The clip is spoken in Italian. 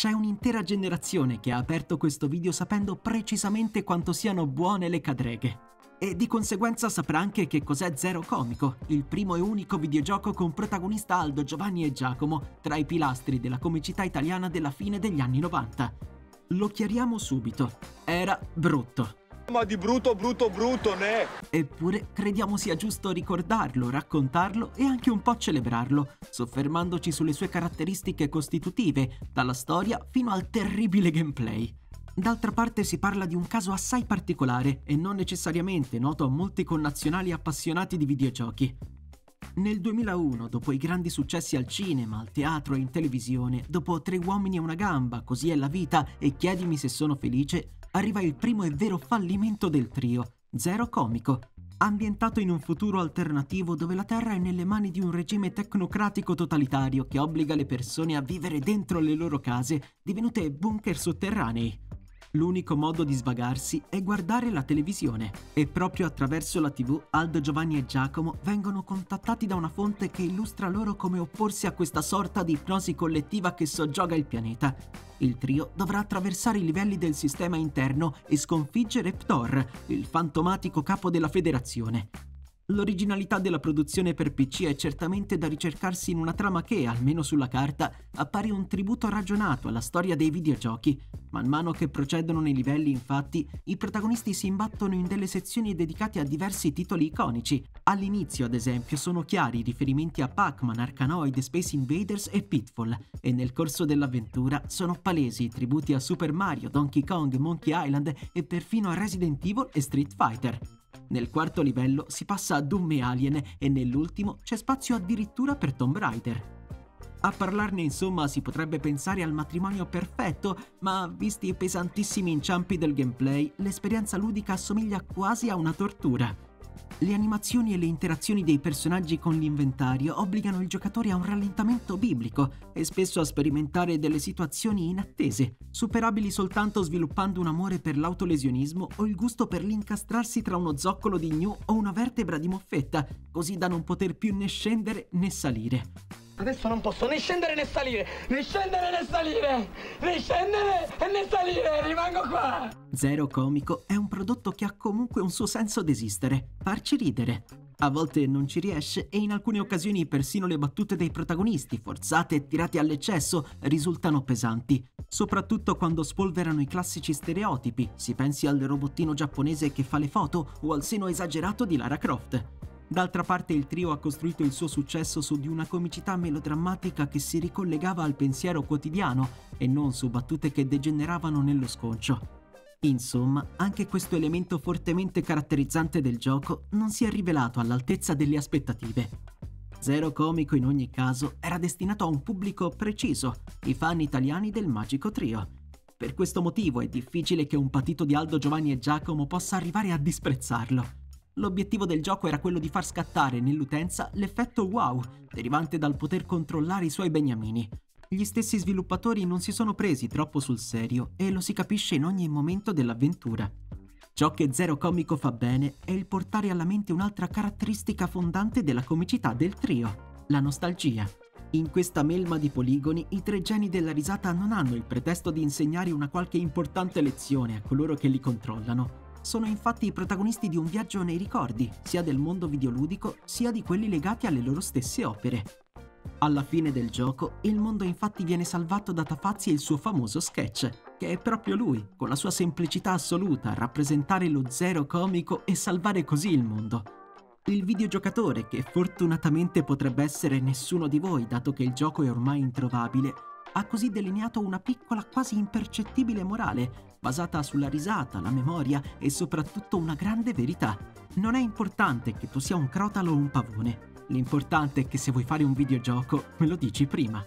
C'è un'intera generazione che ha aperto questo video sapendo precisamente quanto siano buone le cadreghe. E di conseguenza saprà anche che cos'è Zero Comico, il primo e unico videogioco con protagonista Aldo, Giovanni e Giacomo, tra i pilastri della comicità italiana della fine degli anni 90. Lo chiariamo subito. Era brutto. Ma di brutto, brutto, brutto, ne? Eppure crediamo sia giusto ricordarlo, raccontarlo e anche un po' celebrarlo, soffermandoci sulle sue caratteristiche costitutive, dalla storia fino al terribile gameplay. D'altra parte si parla di un caso assai particolare e non necessariamente noto a molti connazionali appassionati di videogiochi. Nel 2001, dopo i grandi successi al cinema, al teatro e in televisione, dopo Tre uomini e una gamba, Così è la vita e Chiedimi se sono felice, arriva il primo e vero fallimento del trio, Zero Comico, ambientato in un futuro alternativo dove la Terra è nelle mani di un regime tecnocratico totalitario che obbliga le persone a vivere dentro le loro case, divenute bunker sotterranei. L'unico modo di svagarsi è guardare la televisione e proprio attraverso la tv Aldo, Giovanni e Giacomo vengono contattati da una fonte che illustra loro come opporsi a questa sorta di ipnosi collettiva che soggioga il pianeta. Il trio dovrà attraversare i livelli del sistema interno e sconfiggere Ptor, il fantomatico capo della federazione. L'originalità della produzione per PC è certamente da ricercarsi in una trama che, almeno sulla carta, appare un tributo ragionato alla storia dei videogiochi. Man mano che procedono nei livelli, infatti, i protagonisti si imbattono in delle sezioni dedicate a diversi titoli iconici. All'inizio, ad esempio, sono chiari i riferimenti a Pac-Man, Arkanoid, Space Invaders e Pitfall, e nel corso dell'avventura sono palesi i tributi a Super Mario, Donkey Kong, Monkey Island e perfino a Resident Evil e Street Fighter. Nel quarto livello si passa a Doom e Alien e nell'ultimo c'è spazio addirittura per Tomb Raider. A parlarne insomma si potrebbe pensare al matrimonio perfetto, ma visti i pesantissimi inciampi del gameplay, l'esperienza ludica assomiglia quasi a una tortura. Le animazioni e le interazioni dei personaggi con l'inventario obbligano il giocatore a un rallentamento biblico e spesso a sperimentare delle situazioni inattese, superabili soltanto sviluppando un amore per l'autolesionismo o il gusto per l'incastrarsi tra uno zoccolo di gnu o una vertebra di moffetta, così da non poter più né scendere né salire. Adesso non posso né scendere né salire, né scendere né salire, né scendere né salire, rimango qua. Zero Comico è un prodotto che ha comunque un suo senso d'esistere, farci ridere. A volte non ci riesce e in alcune occasioni persino le battute dei protagonisti, forzate e tirate all'eccesso, risultano pesanti, soprattutto quando spolverano i classici stereotipi, si pensi al robottino giapponese che fa le foto o al seno esagerato di Lara Croft. D'altra parte il trio ha costruito il suo successo su di una comicità melodrammatica che si ricollegava al pensiero quotidiano e non su battute che degeneravano nello sconcio. Insomma, anche questo elemento fortemente caratterizzante del gioco non si è rivelato all'altezza delle aspettative. Zero Comico in ogni caso era destinato a un pubblico preciso, i fan italiani del Magico Trio. Per questo motivo è difficile che un patito di Aldo, Giovanni e Giacomo possa arrivare a disprezzarlo. L'obiettivo del gioco era quello di far scattare nell'utenza l'effetto wow, derivante dal poter controllare i suoi beniamini. Gli stessi sviluppatori non si sono presi troppo sul serio e lo si capisce in ogni momento dell'avventura. Ciò che Zero Comico fa bene è il portare alla mente un'altra caratteristica fondante della comicità del trio, la nostalgia. In questa melma di poligoni, i tre geni della risata non hanno il pretesto di insegnare una qualche importante lezione a coloro che li controllano, sono infatti i protagonisti di un viaggio nei ricordi, sia del mondo videoludico sia di quelli legati alle loro stesse opere. Alla fine del gioco, il mondo infatti viene salvato da Tafazzi e il suo famoso sketch, che è proprio lui, con la sua semplicità assoluta, rappresentare lo zero comico e salvare così il mondo. Il videogiocatore, che fortunatamente potrebbe essere nessuno di voi, dato che il gioco è ormai introvabile, ha così delineato una piccola quasi impercettibile morale, basata sulla risata, la memoria e soprattutto una grande verità. Non è importante che tu sia un crotalo o un pavone, l'importante è che se vuoi fare un videogioco me lo dici prima.